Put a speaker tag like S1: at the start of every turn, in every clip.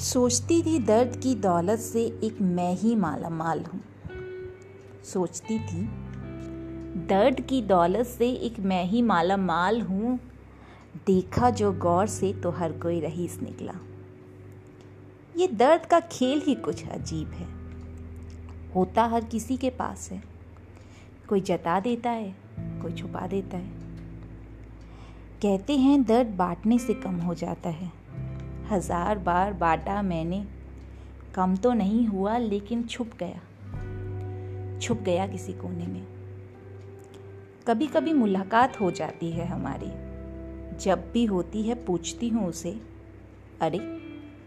S1: सोचती थी दर्द की दौलत से एक मैं ही माला माल हूँ। सोचती थी, दर्द की दौलत से एक मैं ही माला माल हूँ। देखा जो गौर से तो हर कोई रहीस निकला। ये दर्द का खेल ही कुछ अजीब है। होता हर किसी के पास है। कोई जता देता है, कोई छुपा देता है। कहते हैं दर्द बांटने से कम हो जाता है। हज़ार बार बाटा मैंने। कम तो नहीं हुआ, लेकिन छुप गया। छुप गया किसी कोने में। कभी कभी मुलाकात हो जाती है हमारी। जब भी होती है, पूछती हूँ उसे, अरे,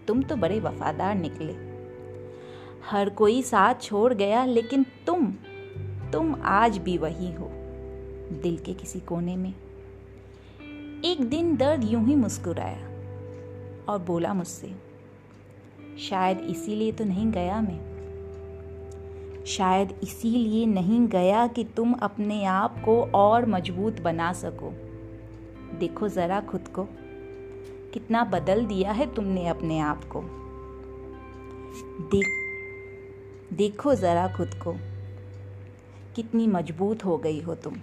S1: तुम तो बड़े वफादार निकले। हर कोई साथ छोड़ गया, लेकिन तुम तुम आज भी वही हो, दिल के किसी कोने में। एक दिन दर्द यूँ ही मुस्कुराया। और बोला मुझसे, शायद इसीलिए तो नहीं गया मैं। शायद इसीलिए नहीं गया कि तुम अपने आप को और मज़बूत बना सको। देखो ज़रा खुद को, कितना बदल दिया है तुमने अपने आप को। देख, देखो ज़रा खुद को, कितनी मज़बूत हो गई हो तुम।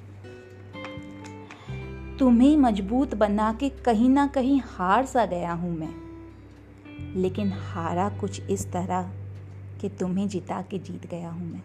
S1: तुम्हें मज़बूत बना के कहीं ना कहीं हार सा गया हूँ मैं। लेकिन हारा कुछ इस तरह कि तुम्हें जिता के जीत गया हूँ मैं।